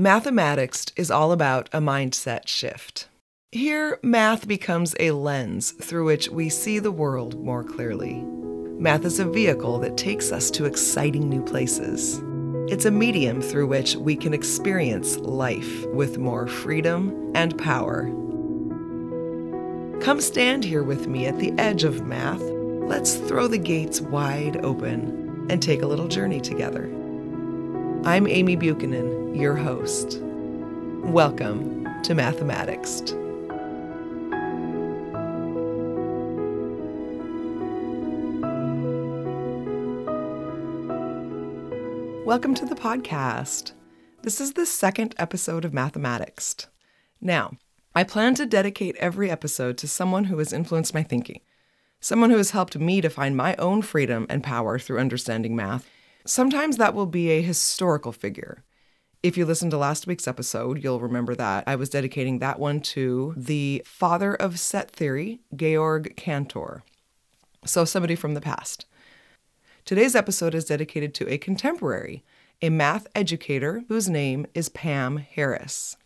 Mathematics is all about a mindset shift. Here, math becomes a lens through which we see the world more clearly. Math is a vehicle that takes us to exciting new places. It's a medium through which we can experience life with more freedom and power. Come stand here with me at the edge of math. Let's throw the gates wide open and take a little journey together. I'm Amy Buchanan, your host. Welcome to Mathematixed. Welcome to the podcast. This is the second episode of Mathematixed. Now, I plan to dedicate every episode to someone who has influenced my thinking, someone who has helped me to find my own freedom and power through understanding math Sometimes that will be a historical figure. If you listened to last week's episode, you'll remember that I was dedicating that one to the father of set theory, Georg Cantor. So, somebody from the past. Today's episode is dedicated to a contemporary, a math educator whose name is Pam Harris.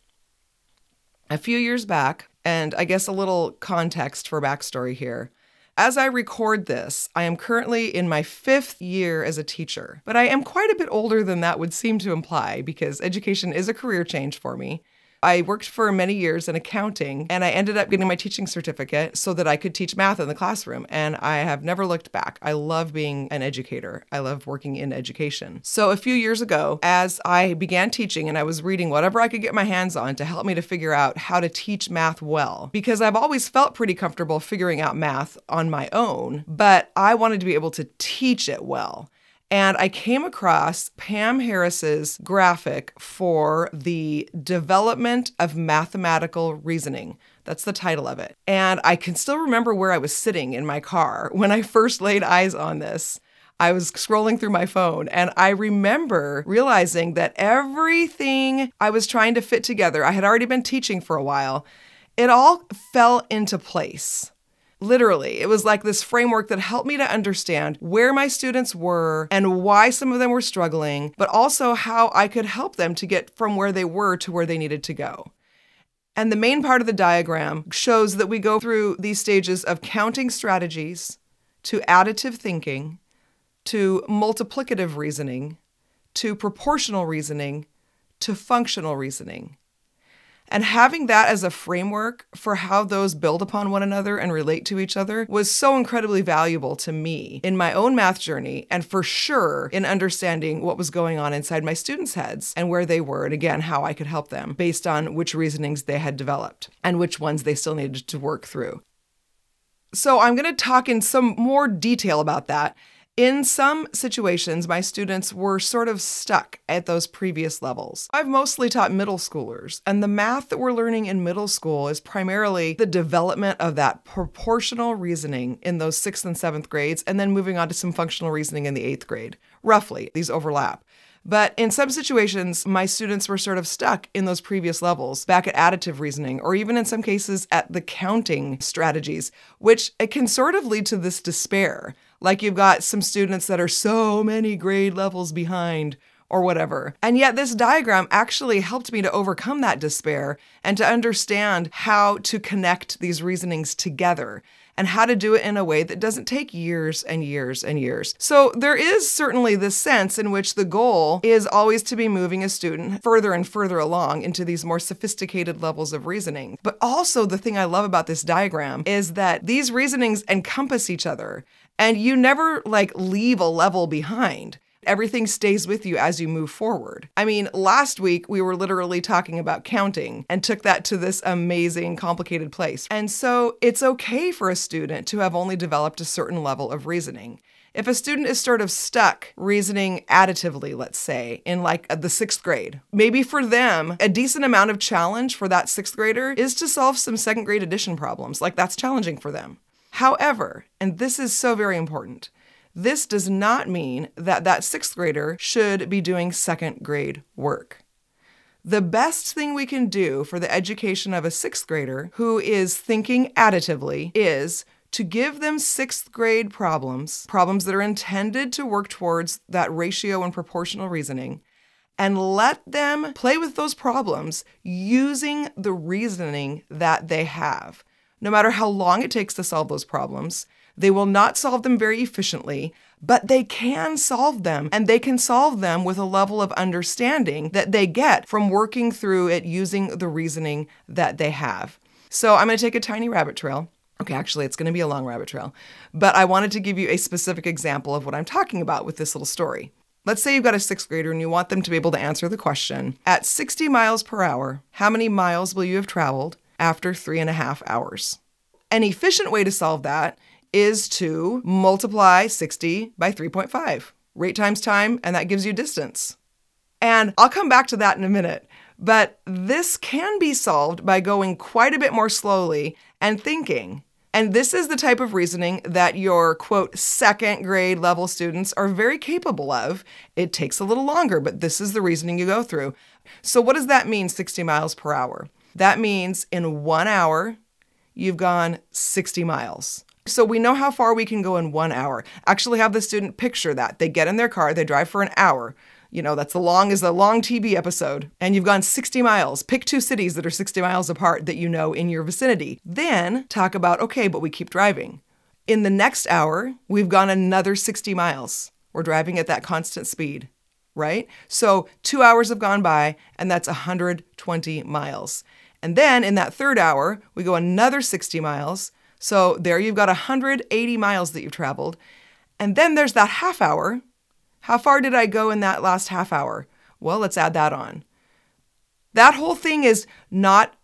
A few years back, and I guess a little context for backstory here, as I record this, I am currently in my fifth year as a teacher, but I am quite a bit older than that would seem to imply because education is a career change for me. I worked for many years in accounting and I ended up getting my teaching certificate so that I could teach math in the classroom. And I have never looked back. I love being an educator, I love working in education. So a few years ago, as I began teaching and I was reading whatever I could get my hands on to help me to figure out how to teach math well, because I've always felt pretty comfortable figuring out math on my own, but I wanted to be able to teach it well. And I came across Pam Harris's graphic for the development of mathematical reasoning. That's the title of it. And I can still remember where I was sitting in my car when I first laid eyes on this. I was scrolling through my phone and I remember realizing that everything I was trying to fit together, I had already been teaching for a while, it all fell into place. Literally, it was like this framework that helped me to understand where my students were and why some of them were struggling, but also how I could help them to get from where they were to where they needed to go. And the main part of the diagram shows that we go through these stages of counting strategies to additive thinking to multiplicative reasoning to proportional reasoning to functional reasoning. And having that as a framework for how those build upon one another and relate to each other was so incredibly valuable to me in my own math journey, and for sure in understanding what was going on inside my students' heads and where they were, and again, how I could help them based on which reasonings they had developed and which ones they still needed to work through. So, I'm going to talk in some more detail about that in some situations, my students were sort of stuck at those previous levels. I've mostly taught middle schoolers, and the math that we're learning in middle school is primarily the development of that proportional reasoning in those sixth and seventh grades, and then moving on to some functional reasoning in the eighth grade. Roughly, these overlap. But in some situations, my students were sort of stuck in those previous levels, back at additive reasoning, or even in some cases at the counting strategies, which it can sort of lead to this despair like you've got some students that are so many grade levels behind or whatever. And yet, this diagram actually helped me to overcome that despair and to understand how to connect these reasonings together and how to do it in a way that doesn't take years and years and years. So, there is certainly this sense in which the goal is always to be moving a student further and further along into these more sophisticated levels of reasoning. But also, the thing I love about this diagram is that these reasonings encompass each other and you never like leave a level behind. Everything stays with you as you move forward. I mean, last week we were literally talking about counting and took that to this amazing, complicated place. And so it's okay for a student to have only developed a certain level of reasoning. If a student is sort of stuck reasoning additively, let's say, in like the sixth grade, maybe for them, a decent amount of challenge for that sixth grader is to solve some second grade addition problems. Like that's challenging for them. However, and this is so very important, this does not mean that that sixth grader should be doing second grade work. The best thing we can do for the education of a sixth grader who is thinking additively is to give them sixth grade problems, problems that are intended to work towards that ratio and proportional reasoning, and let them play with those problems using the reasoning that they have. No matter how long it takes to solve those problems, they will not solve them very efficiently, but they can solve them and they can solve them with a level of understanding that they get from working through it using the reasoning that they have. So I'm going to take a tiny rabbit trail. Okay, actually, it's going to be a long rabbit trail, but I wanted to give you a specific example of what I'm talking about with this little story. Let's say you've got a sixth grader and you want them to be able to answer the question at 60 miles per hour, how many miles will you have traveled after three and a half hours? An efficient way to solve that is to multiply 60 by 3.5, rate times time, and that gives you distance. And I'll come back to that in a minute. But this can be solved by going quite a bit more slowly and thinking. And this is the type of reasoning that your quote second grade level students are very capable of. It takes a little longer, but this is the reasoning you go through. So, what does that mean, 60 miles per hour? That means in one hour, you've gone 60 miles. So we know how far we can go in one hour. Actually, have the student picture that. They get in their car, they drive for an hour. You know, that's the long as a long TV episode. And you've gone 60 miles. Pick two cities that are 60 miles apart that you know in your vicinity. Then talk about, okay, but we keep driving. In the next hour, we've gone another 60 miles. We're driving at that constant speed, right? So two hours have gone by, and that's 120 miles. And then in that third hour, we go another 60 miles. So there you've got 180 miles that you've traveled. And then there's that half hour. How far did I go in that last half hour? Well, let's add that on. That whole thing is not,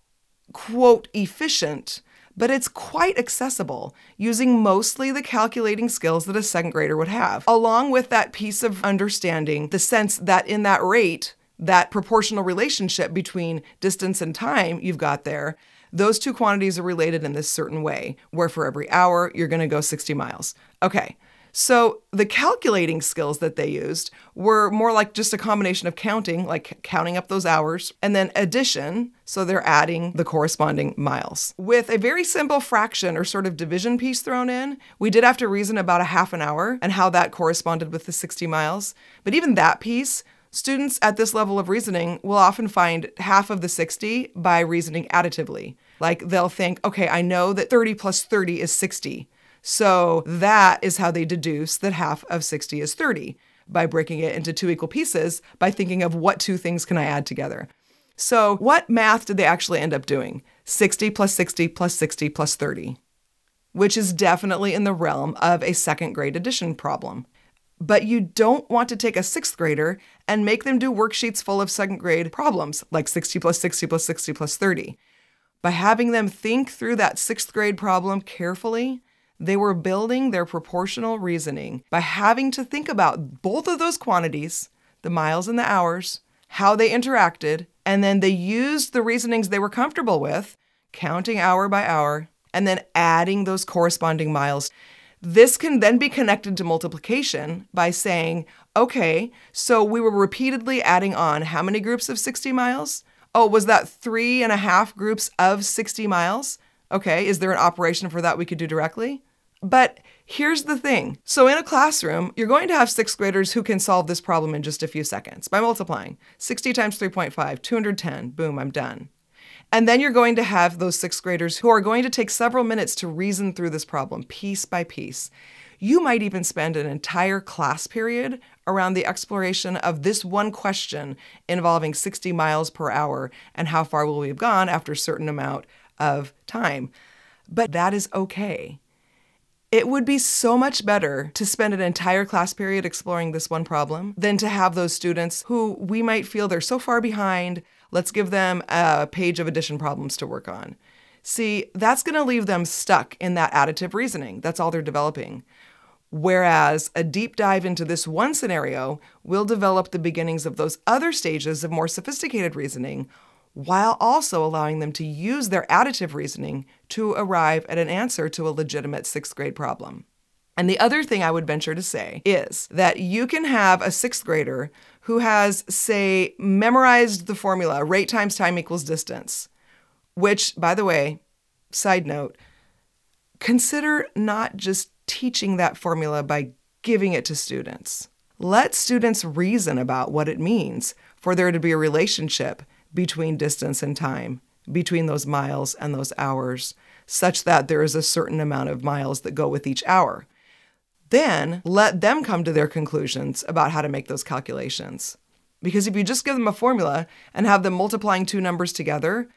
quote, efficient, but it's quite accessible using mostly the calculating skills that a second grader would have, along with that piece of understanding the sense that in that rate, that proportional relationship between distance and time you've got there, those two quantities are related in this certain way, where for every hour, you're going to go 60 miles. Okay. So the calculating skills that they used were more like just a combination of counting, like counting up those hours, and then addition. So they're adding the corresponding miles. With a very simple fraction or sort of division piece thrown in, we did have to reason about a half an hour and how that corresponded with the 60 miles. But even that piece Students at this level of reasoning will often find half of the 60 by reasoning additively. Like they'll think, okay, I know that 30 plus 30 is 60. So that is how they deduce that half of 60 is 30 by breaking it into two equal pieces by thinking of what two things can I add together. So, what math did they actually end up doing? 60 plus 60 plus 60 plus 30, which is definitely in the realm of a second grade addition problem. But you don't want to take a sixth grader and make them do worksheets full of second grade problems, like 60 plus 60 plus 60 plus 30. By having them think through that sixth grade problem carefully, they were building their proportional reasoning by having to think about both of those quantities, the miles and the hours, how they interacted, and then they used the reasonings they were comfortable with, counting hour by hour, and then adding those corresponding miles. This can then be connected to multiplication by saying, okay, so we were repeatedly adding on how many groups of 60 miles? Oh, was that three and a half groups of 60 miles? Okay, is there an operation for that we could do directly? But here's the thing. So, in a classroom, you're going to have sixth graders who can solve this problem in just a few seconds by multiplying 60 times 3.5, 210, boom, I'm done. And then you're going to have those sixth graders who are going to take several minutes to reason through this problem piece by piece. You might even spend an entire class period around the exploration of this one question involving 60 miles per hour and how far will we have gone after a certain amount of time. But that is okay. It would be so much better to spend an entire class period exploring this one problem than to have those students who we might feel they're so far behind Let's give them a page of addition problems to work on. See, that's going to leave them stuck in that additive reasoning. That's all they're developing. Whereas a deep dive into this one scenario will develop the beginnings of those other stages of more sophisticated reasoning while also allowing them to use their additive reasoning to arrive at an answer to a legitimate sixth grade problem. And the other thing I would venture to say is that you can have a sixth grader who has, say, memorized the formula rate times time equals distance, which, by the way, side note, consider not just teaching that formula by giving it to students. Let students reason about what it means for there to be a relationship between distance and time, between those miles and those hours, such that there is a certain amount of miles that go with each hour. Then let them come to their conclusions about how to make those calculations. Because if you just give them a formula and have them multiplying two numbers together,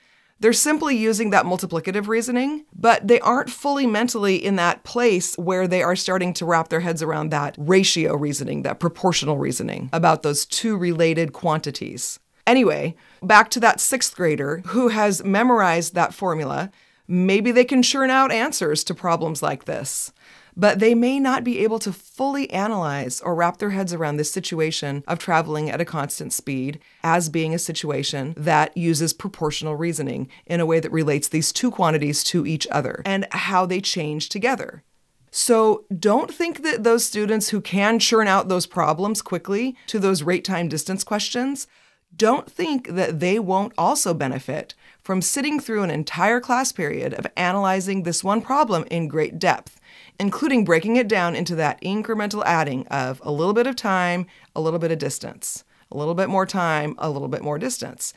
they're simply using that multiplicative reasoning, but they aren't fully mentally in that place where they are starting to wrap their heads around that ratio reasoning, that proportional reasoning about those two related quantities. Anyway, back to that sixth grader who has memorized that formula. Maybe they can churn out answers to problems like this but they may not be able to fully analyze or wrap their heads around this situation of traveling at a constant speed as being a situation that uses proportional reasoning in a way that relates these two quantities to each other and how they change together. So don't think that those students who can churn out those problems quickly to those rate time distance questions, don't think that they won't also benefit from sitting through an entire class period of analyzing this one problem in great depth including breaking it down into that incremental adding of a little bit of time, a little bit of distance, a little bit more time, a little bit more distance.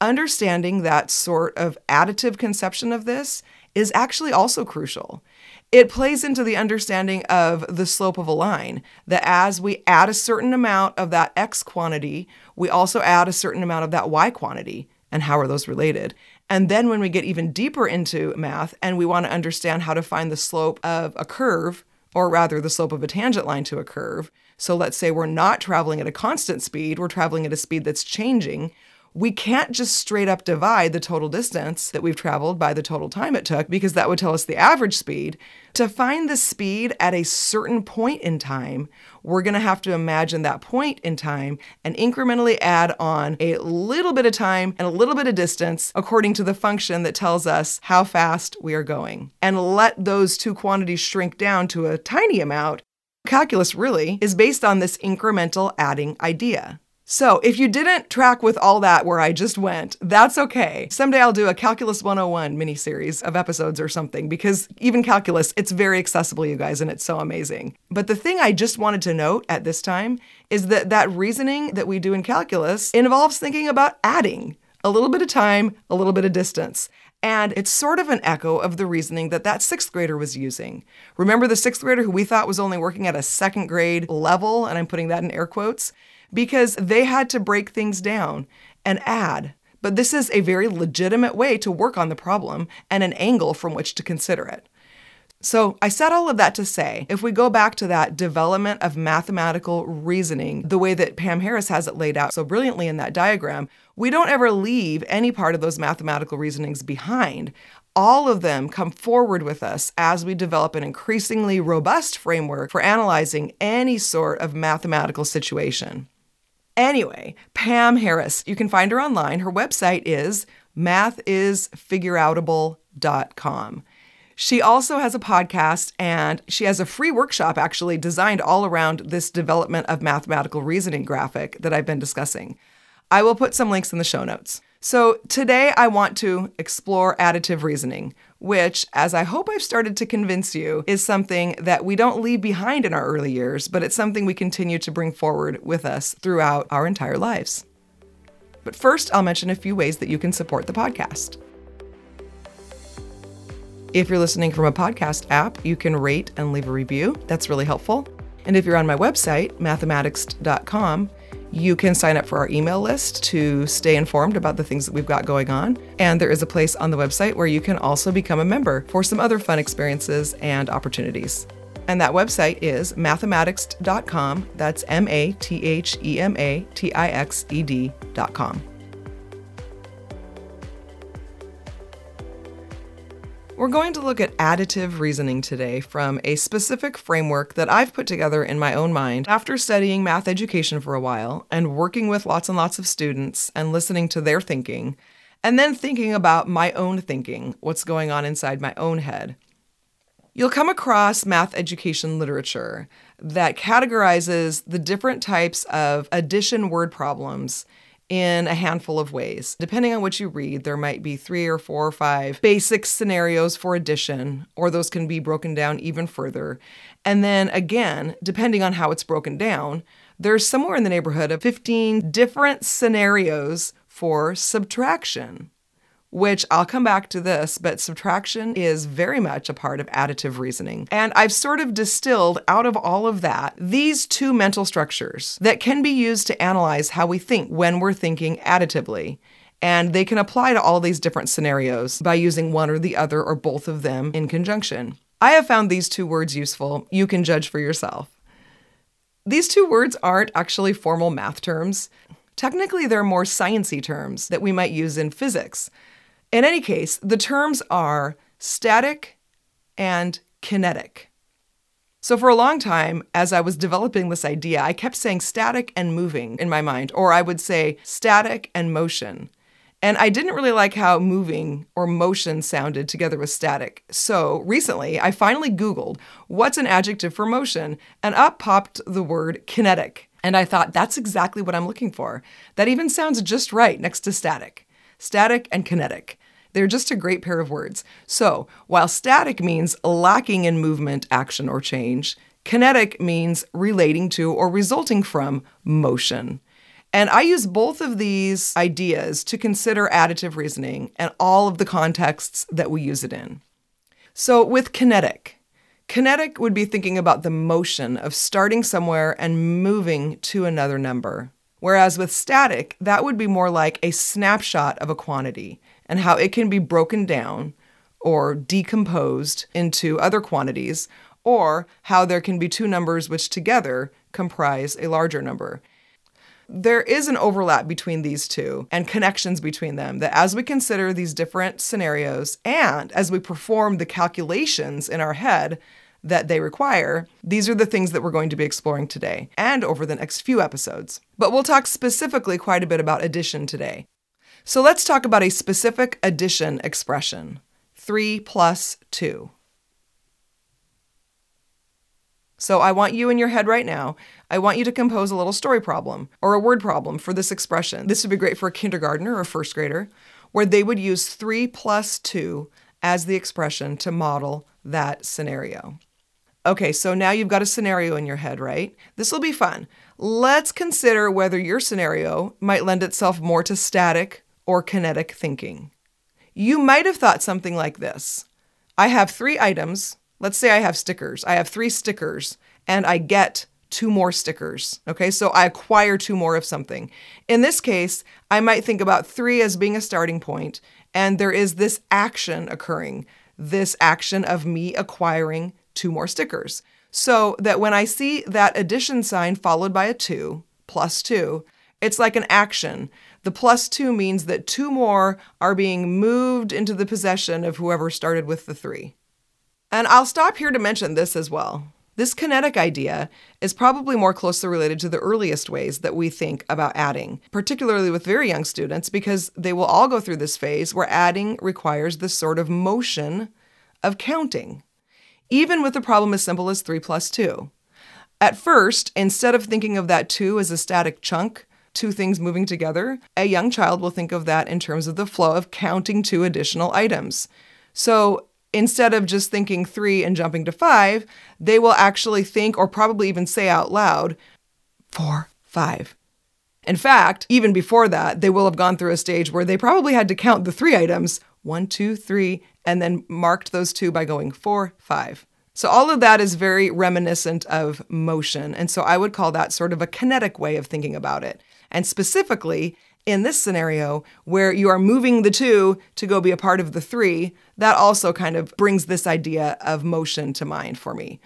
Understanding that sort of additive conception of this is actually also crucial. It plays into the understanding of the slope of a line, that as we add a certain amount of that x quantity, we also add a certain amount of that y quantity. And how are those related? And then when we get even deeper into math and we want to understand how to find the slope of a curve, or rather the slope of a tangent line to a curve, so let's say we're not traveling at a constant speed, we're traveling at a speed that's changing, we can't just straight up divide the total distance that we've traveled by the total time it took because that would tell us the average speed. To find the speed at a certain point in time, we're going to have to imagine that point in time and incrementally add on a little bit of time and a little bit of distance according to the function that tells us how fast we are going. And let those two quantities shrink down to a tiny amount. Calculus really is based on this incremental adding idea. So, if you didn't track with all that where I just went, that's okay. Someday I'll do a Calculus 101 mini series of episodes or something because even calculus, it's very accessible, you guys, and it's so amazing. But the thing I just wanted to note at this time is that that reasoning that we do in calculus involves thinking about adding a little bit of time, a little bit of distance. And it's sort of an echo of the reasoning that that sixth grader was using. Remember the sixth grader who we thought was only working at a second grade level? And I'm putting that in air quotes because they had to break things down and add. But this is a very legitimate way to work on the problem and an angle from which to consider it. So, I said all of that to say if we go back to that development of mathematical reasoning, the way that Pam Harris has it laid out so brilliantly in that diagram, we don't ever leave any part of those mathematical reasonings behind. All of them come forward with us as we develop an increasingly robust framework for analyzing any sort of mathematical situation. Anyway, Pam Harris, you can find her online. Her website is mathisfigureoutable.com. She also has a podcast and she has a free workshop actually designed all around this development of mathematical reasoning graphic that I've been discussing. I will put some links in the show notes. So, today I want to explore additive reasoning, which, as I hope I've started to convince you, is something that we don't leave behind in our early years, but it's something we continue to bring forward with us throughout our entire lives. But first, I'll mention a few ways that you can support the podcast. If you're listening from a podcast app, you can rate and leave a review. That's really helpful. And if you're on my website, mathematixed.com, you can sign up for our email list to stay informed about the things that we've got going on. And there is a place on the website where you can also become a member for some other fun experiences and opportunities. And that website is mathematixed.com. That's M A T H E M A T I X E D.com. We're going to look at additive reasoning today from a specific framework that I've put together in my own mind after studying math education for a while and working with lots and lots of students and listening to their thinking, and then thinking about my own thinking, what's going on inside my own head. You'll come across math education literature that categorizes the different types of addition word problems in a handful of ways. Depending on what you read, there might be three or four or five basic scenarios for addition, or those can be broken down even further. And then again, depending on how it's broken down, there's somewhere in the neighborhood of 15 different scenarios for subtraction which I'll come back to this, but subtraction is very much a part of additive reasoning. And I've sort of distilled out of all of that these two mental structures that can be used to analyze how we think when we're thinking additively. And they can apply to all these different scenarios by using one or the other or both of them in conjunction. I have found these two words useful. You can judge for yourself. These two words aren't actually formal math terms. Technically, they're more sciencey terms that we might use in physics. In any case, the terms are static and kinetic. So, for a long time, as I was developing this idea, I kept saying static and moving in my mind, or I would say static and motion. And I didn't really like how moving or motion sounded together with static. So recently, I finally Googled what's an adjective for motion, and up popped the word kinetic. And I thought, that's exactly what I'm looking for. That even sounds just right next to static static and kinetic. They're just a great pair of words. So, while static means lacking in movement, action, or change, kinetic means relating to or resulting from motion. And I use both of these ideas to consider additive reasoning and all of the contexts that we use it in. So, with kinetic, kinetic would be thinking about the motion of starting somewhere and moving to another number. Whereas with static, that would be more like a snapshot of a quantity and how it can be broken down or decomposed into other quantities, or how there can be two numbers which together comprise a larger number. There is an overlap between these two and connections between them that as we consider these different scenarios and as we perform the calculations in our head, that they require, these are the things that we're going to be exploring today and over the next few episodes. But we'll talk specifically quite a bit about addition today. So let's talk about a specific addition expression 3 plus 2. So I want you in your head right now, I want you to compose a little story problem or a word problem for this expression. This would be great for a kindergartner or a first grader, where they would use 3 plus 2 as the expression to model that scenario. Okay, so now you've got a scenario in your head, right? This will be fun. Let's consider whether your scenario might lend itself more to static or kinetic thinking. You might have thought something like this I have three items. Let's say I have stickers. I have three stickers and I get two more stickers. Okay, so I acquire two more of something. In this case, I might think about three as being a starting point, and there is this action occurring this action of me acquiring two more stickers. So that when I see that addition sign followed by a 2, plus 2, it's like an action. The plus 2 means that two more are being moved into the possession of whoever started with the 3. And I'll stop here to mention this as well. This kinetic idea is probably more closely related to the earliest ways that we think about adding, particularly with very young students, because they will all go through this phase where adding requires this sort of motion of counting even with a problem as simple as 3 plus 2. At first, instead of thinking of that 2 as a static chunk, two things moving together, a young child will think of that in terms of the flow of counting two additional items. So instead of just thinking 3 and jumping to 5, they will actually think or probably even say out loud 4, 5. In fact, even before that, they will have gone through a stage where they probably had to count the three items one, two, three, and then marked those two by going four, five. So all of that is very reminiscent of motion. And so I would call that sort of a kinetic way of thinking about it. And specifically, in this scenario where you are moving the two to go be a part of the three, that also kind of brings this idea of motion to mind for me.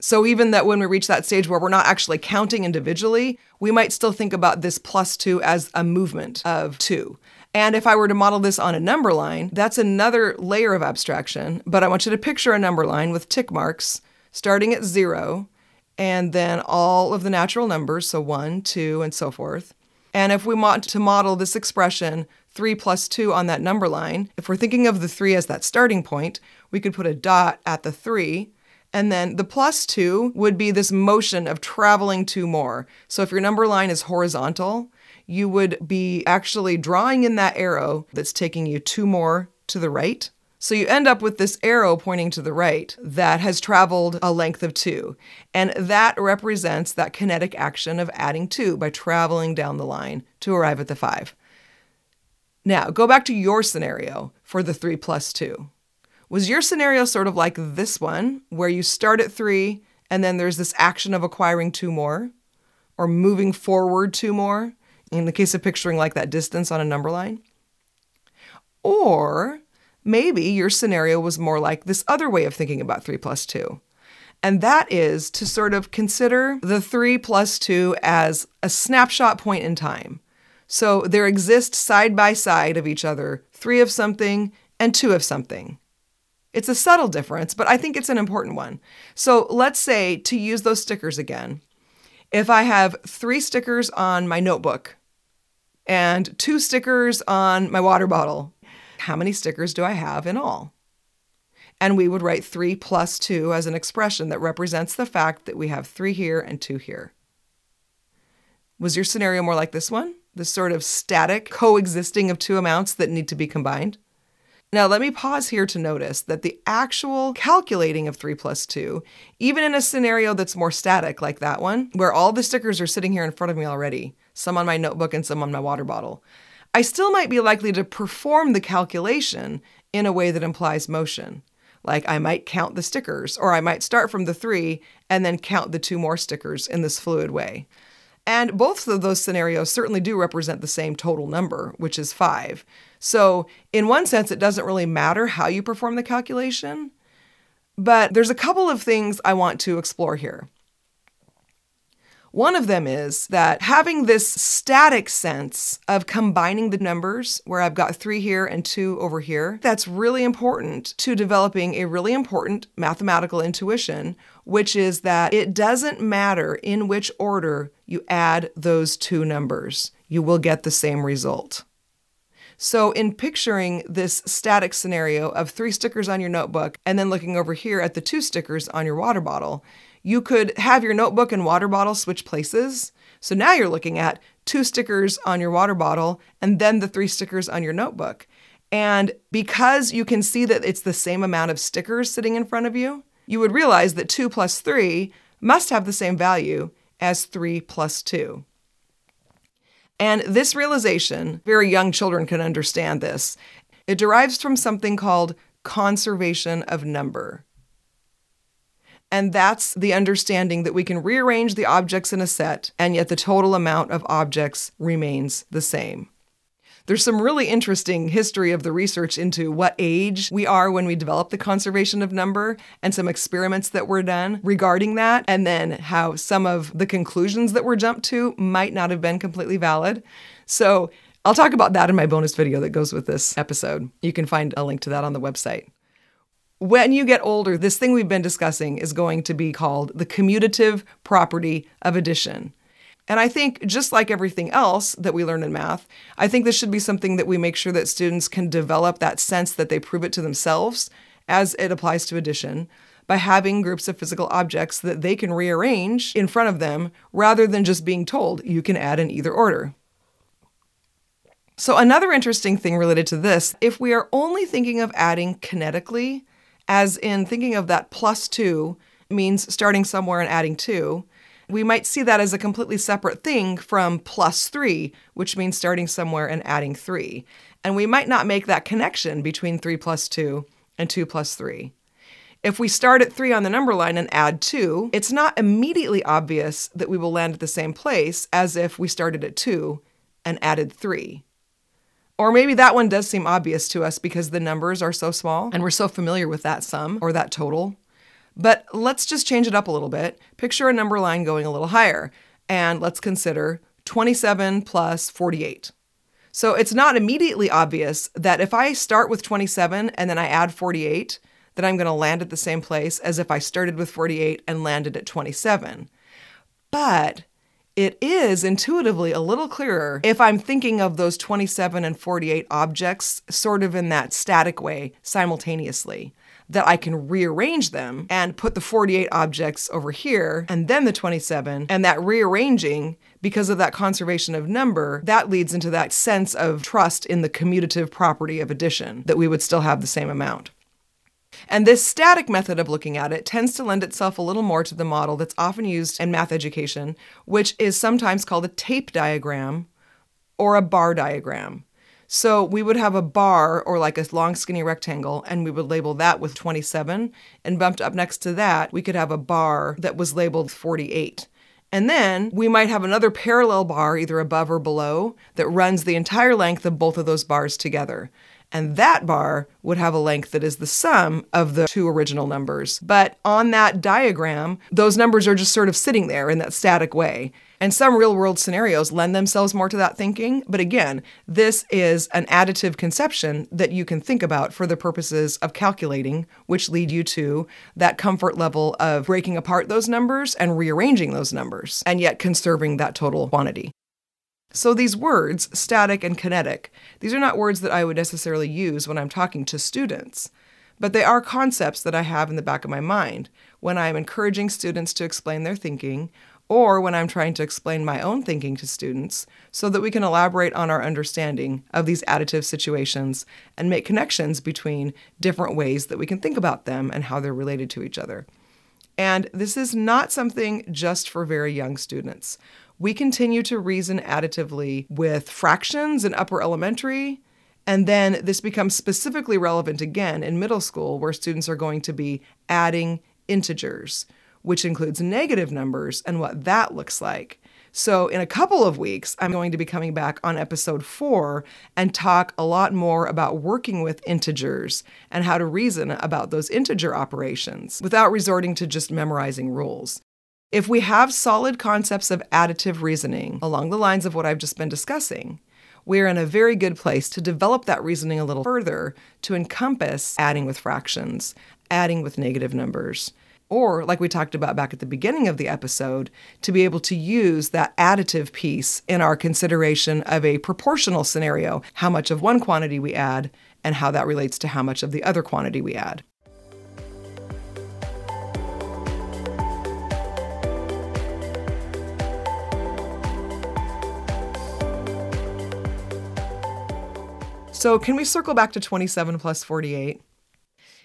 So even that when we reach that stage where we're not actually counting individually, we might still think about this plus two as a movement of two. And if I were to model this on a number line, that's another layer of abstraction. But I want you to picture a number line with tick marks starting at zero and then all of the natural numbers, so one, two, and so forth. And if we want to model this expression, 3 plus 2 on that number line, if we're thinking of the 3 as that starting point, we could put a dot at the 3. And then the plus 2 would be this motion of traveling two more. So if your number line is horizontal, you would be actually drawing in that arrow that's taking you two more to the right. So you end up with this arrow pointing to the right that has traveled a length of two. And that represents that kinetic action of adding two by traveling down the line to arrive at the five. Now, go back to your scenario for the three plus two. Was your scenario sort of like this one, where you start at three and then there's this action of acquiring two more or moving forward two more? In the case of picturing like that distance on a number line. Or maybe your scenario was more like this other way of thinking about 3 plus 2. And that is to sort of consider the 3 plus 2 as a snapshot point in time. So there exist side by side of each other three of something and two of something. It's a subtle difference, but I think it's an important one. So let's say, to use those stickers again, if I have three stickers on my notebook and two stickers on my water bottle how many stickers do I have in all? And we would write 3 plus 2 as an expression that represents the fact that we have 3 here and 2 here. Was your scenario more like this one? This sort of static coexisting of two amounts that need to be combined? Now, let me pause here to notice that the actual calculating of 3 plus 2, even in a scenario that's more static like that one, where all the stickers are sitting here in front of me already, some on my notebook and some on my water bottle, I still might be likely to perform the calculation in a way that implies motion. Like I might count the stickers, or I might start from the three and then count the two more stickers in this fluid way. And both of those scenarios certainly do represent the same total number, which is five. So, in one sense, it doesn't really matter how you perform the calculation. But there's a couple of things I want to explore here. One of them is that having this static sense of combining the numbers, where I've got three here and two over here, that's really important to developing a really important mathematical intuition, which is that it doesn't matter in which order you add those two numbers, you will get the same result. So, in picturing this static scenario of three stickers on your notebook and then looking over here at the two stickers on your water bottle, you could have your notebook and water bottle switch places. So now you're looking at two stickers on your water bottle and then the three stickers on your notebook. And because you can see that it's the same amount of stickers sitting in front of you, you would realize that 2 plus 3 must have the same value as 3 plus 2. And this realization, very young children can understand this. It derives from something called conservation of number. And that's the understanding that we can rearrange the objects in a set, and yet the total amount of objects remains the same. There's some really interesting history of the research into what age we are when we develop the conservation of number and some experiments that were done regarding that, and then how some of the conclusions that were jumped to might not have been completely valid. So I'll talk about that in my bonus video that goes with this episode. You can find a link to that on the website. When you get older, this thing we've been discussing is going to be called the commutative property of addition. And I think, just like everything else that we learn in math, I think this should be something that we make sure that students can develop that sense that they prove it to themselves as it applies to addition by having groups of physical objects that they can rearrange in front of them rather than just being told you can add in either order. So, another interesting thing related to this if we are only thinking of adding kinetically, as in thinking of that plus two means starting somewhere and adding two. We might see that as a completely separate thing from plus three, which means starting somewhere and adding three. And we might not make that connection between three plus two and two plus three. If we start at three on the number line and add two, it's not immediately obvious that we will land at the same place as if we started at two and added three. Or maybe that one does seem obvious to us because the numbers are so small and we're so familiar with that sum or that total. But let's just change it up a little bit. Picture a number line going a little higher, and let's consider 27 plus 48. So it's not immediately obvious that if I start with 27 and then I add 48, that I'm going to land at the same place as if I started with 48 and landed at 27. But it is intuitively a little clearer if I'm thinking of those 27 and 48 objects sort of in that static way simultaneously. That I can rearrange them and put the 48 objects over here and then the 27. And that rearranging, because of that conservation of number, that leads into that sense of trust in the commutative property of addition, that we would still have the same amount. And this static method of looking at it tends to lend itself a little more to the model that's often used in math education, which is sometimes called a tape diagram or a bar diagram. So we would have a bar or like a long skinny rectangle, and we would label that with 27. And bumped up next to that, we could have a bar that was labeled 48. And then we might have another parallel bar, either above or below, that runs the entire length of both of those bars together. And that bar would have a length that is the sum of the two original numbers. But on that diagram, those numbers are just sort of sitting there in that static way. And some real world scenarios lend themselves more to that thinking. But again, this is an additive conception that you can think about for the purposes of calculating, which lead you to that comfort level of breaking apart those numbers and rearranging those numbers, and yet conserving that total quantity. So, these words, static and kinetic, these are not words that I would necessarily use when I'm talking to students, but they are concepts that I have in the back of my mind when I'm encouraging students to explain their thinking or when I'm trying to explain my own thinking to students so that we can elaborate on our understanding of these additive situations and make connections between different ways that we can think about them and how they're related to each other. And this is not something just for very young students. We continue to reason additively with fractions in upper elementary. And then this becomes specifically relevant again in middle school, where students are going to be adding integers which includes negative numbers and what that looks like. So, in a couple of weeks, I'm going to be coming back on episode four and talk a lot more about working with integers and how to reason about those integer operations without resorting to just memorizing rules. If we have solid concepts of additive reasoning along the lines of what I've just been discussing, we're in a very good place to develop that reasoning a little further to encompass adding with fractions, adding with negative numbers, or, like we talked about back at the beginning of the episode, to be able to use that additive piece in our consideration of a proportional scenario, how much of one quantity we add and how that relates to how much of the other quantity we add. So, can we circle back to 27 plus 48?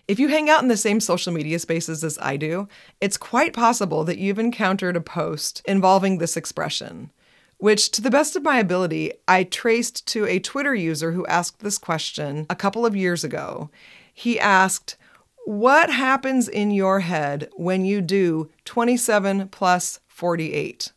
If you hang out in the same social media spaces as I do, it's quite possible that you've encountered a post involving this expression, which, to the best of my ability, I traced to a Twitter user who asked this question a couple of years ago. He asked, What happens in your head when you do 27 plus 48?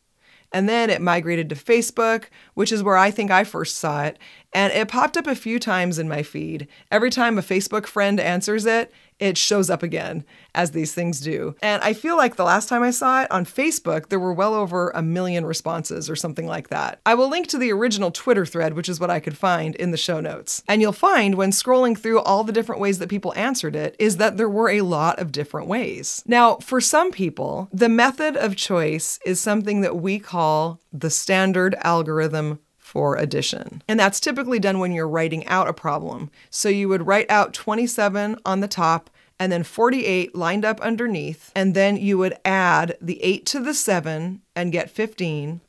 And then it migrated to Facebook, which is where I think I first saw it. And it popped up a few times in my feed. Every time a Facebook friend answers it, it shows up again, as these things do. And I feel like the last time I saw it on Facebook, there were well over a million responses or something like that. I will link to the original Twitter thread, which is what I could find in the show notes. And you'll find when scrolling through all the different ways that people answered it, is that there were a lot of different ways. Now, for some people, the method of choice is something that we call the standard algorithm for addition. And that's typically done when you're writing out a problem. So you would write out 27 on the top and then 48 lined up underneath, and then you would add the 8 to the 7 and get 15.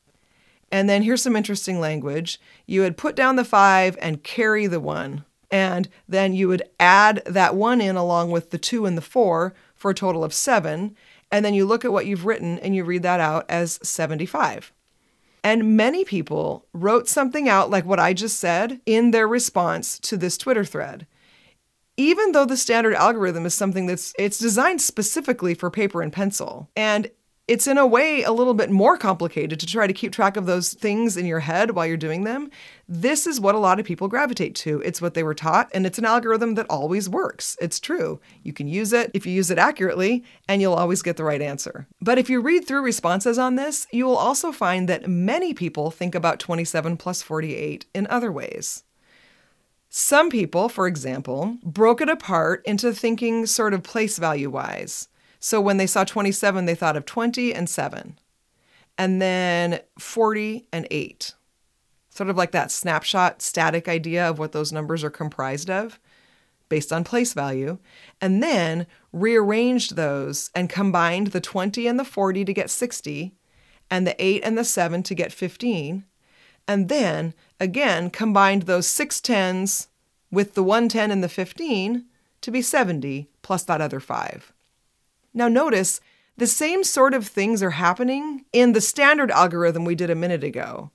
And then here's some interesting language. You would put down the 5 and carry the 1. And then you would add that 1 in along with the 2 and the 4 for a total of 7. And then you look at what you've written and you read that out as 75. And many people wrote something out like what I just said in their response to this Twitter thread. Even though the standard algorithm is something that's it's designed specifically for paper and pencil. And it's in a way a little bit more complicated to try to keep track of those things in your head while you're doing them. This is what a lot of people gravitate to. It's what they were taught, and it's an algorithm that always works. It's true. You can use it if you use it accurately, and you'll always get the right answer. But if you read through responses on this, you will also find that many people think about 27 plus 48 in other ways. Some people, for example, broke it apart into thinking sort of place value wise. So when they saw 27, they thought of 20 and 7, and then 40 and 8. Sort of like that snapshot static idea of what those numbers are comprised of based on place value, and then rearranged those and combined the 20 and the 40 to get 60, and the 8 and the 7 to get 15, and then again combined those six tens with the 110 and the 15 to be 70 plus that other 5. Now notice the same sort of things are happening in the standard algorithm we did a minute ago.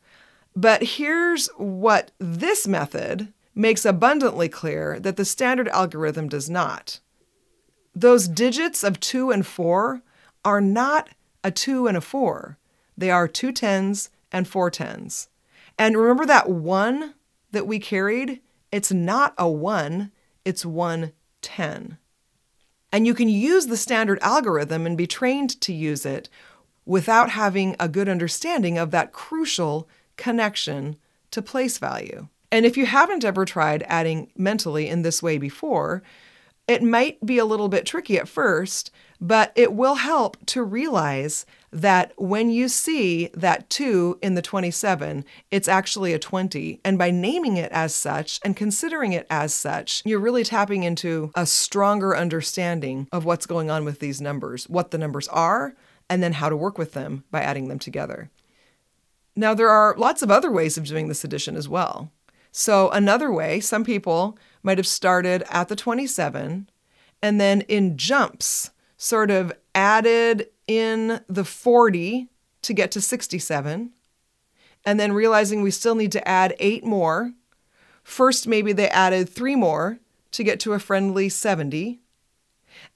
But here's what this method makes abundantly clear that the standard algorithm does not. Those digits of 2 and 4 are not a 2 and a 4. They are two tens and four tens. And remember that 1 that we carried? It's not a 1, it's 1 10. And you can use the standard algorithm and be trained to use it without having a good understanding of that crucial connection to place value. And if you haven't ever tried adding mentally in this way before, it might be a little bit tricky at first, but it will help to realize that when you see that 2 in the 27, it's actually a 20. And by naming it as such and considering it as such, you're really tapping into a stronger understanding of what's going on with these numbers, what the numbers are, and then how to work with them by adding them together. Now, there are lots of other ways of doing this addition as well. So, another way, some people might have started at the 27 and then in jumps sort of added in the 40 to get to 67 and then realizing we still need to add eight more. First, maybe they added three more to get to a friendly 70,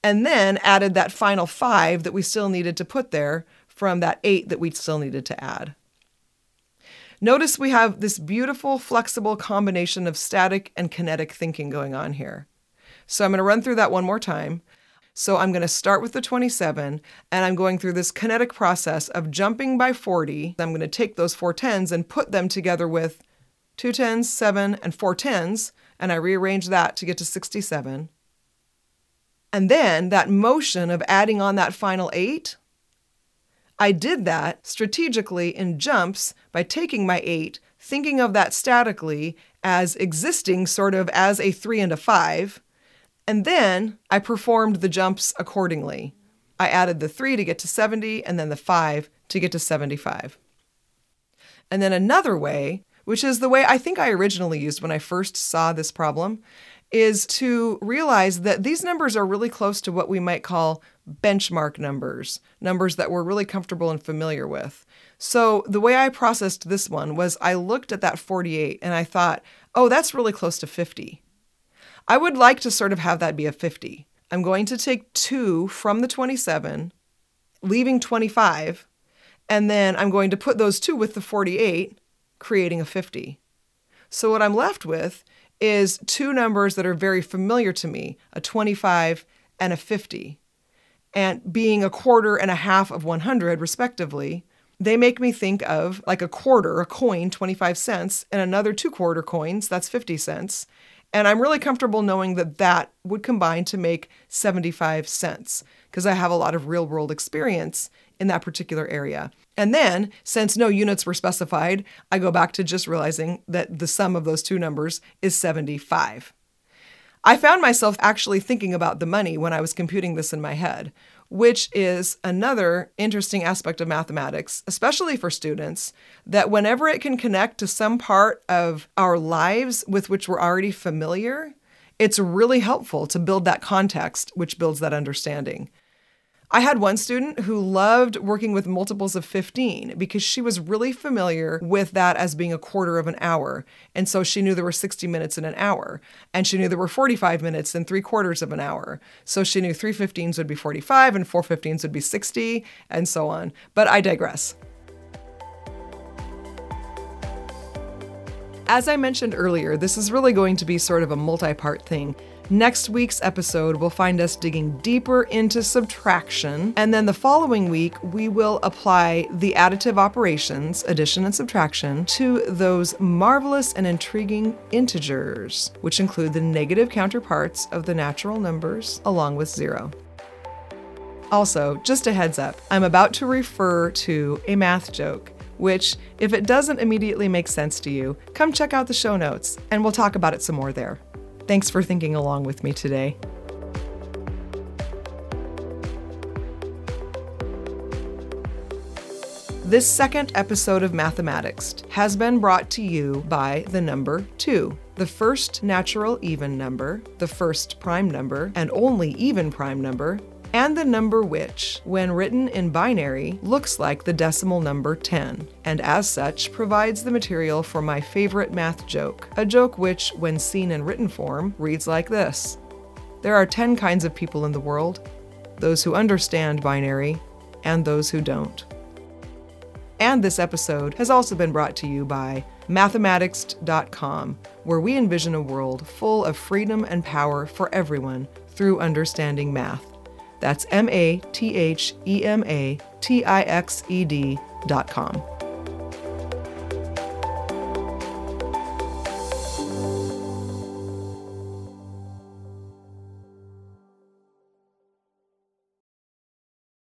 and then added that final five that we still needed to put there from that eight that we still needed to add. Notice we have this beautiful, flexible combination of static and kinetic thinking going on here. So I'm going to run through that one more time. So I'm going to start with the 27 and I'm going through this kinetic process of jumping by 40. I'm going to take those four tens and put them together with two tens, seven, and four tens, and I rearrange that to get to 67. And then that motion of adding on that final eight I did that strategically in jumps by taking my eight, thinking of that statically as existing sort of as a three and a five. And then I performed the jumps accordingly. I added the three to get to 70 and then the five to get to 75. And then another way, which is the way I think I originally used when I first saw this problem, is to realize that these numbers are really close to what we might call benchmark numbers, numbers that we're really comfortable and familiar with. So the way I processed this one was I looked at that 48 and I thought, oh, that's really close to 50. I would like to sort of have that be a 50. I'm going to take two from the 27, leaving 25, and then I'm going to put those two with the 48, creating a 50. So what I'm left with is two numbers that are very familiar to me a 25 and a 50. And being a quarter and a half of 100, respectively, they make me think of like a quarter, a coin, 25 cents, and another two quarter coins, that's 50 cents. And I'm really comfortable knowing that that would combine to make 75 cents because I have a lot of real world experience in that particular area. And then, since no units were specified, I go back to just realizing that the sum of those two numbers is 75. I found myself actually thinking about the money when I was computing this in my head, which is another interesting aspect of mathematics, especially for students, that whenever it can connect to some part of our lives with which we're already familiar, it's really helpful to build that context, which builds that understanding. I had one student who loved working with multiples of 15 because she was really familiar with that as being a quarter of an hour. And so she knew there were 60 minutes in an hour. And she knew there were 45 minutes and three quarters of an hour. So she knew three 15s would be 45 and four 15s would be 60 and so on. But I digress. As I mentioned earlier, this is really going to be sort of a multi part thing. Next week's episode will find us digging deeper into subtraction, and then the following week, we will apply the additive operations, addition and subtraction, to those marvelous and intriguing integers, which include the negative counterparts of the natural numbers along with zero. Also, just a heads up, I'm about to refer to a math joke, which, if it doesn't immediately make sense to you, come check out the show notes and we'll talk about it some more there. Thanks for thinking along with me today. This second episode of Mathematixed has been brought to you by the number 2. the first natural even number, the first prime number, and only even prime number, and the number which, when written in binary, looks like the decimal number 10, and as such provides the material for my favorite math joke, a joke which, when seen in written form, reads like this There are 10 kinds of people in the world those who understand binary, and those who don't. And this episode has also been brought to you by mathematixed.com, where we envision a world full of freedom and power for everyone through understanding math. That's M A T H E M A T I X E D.com.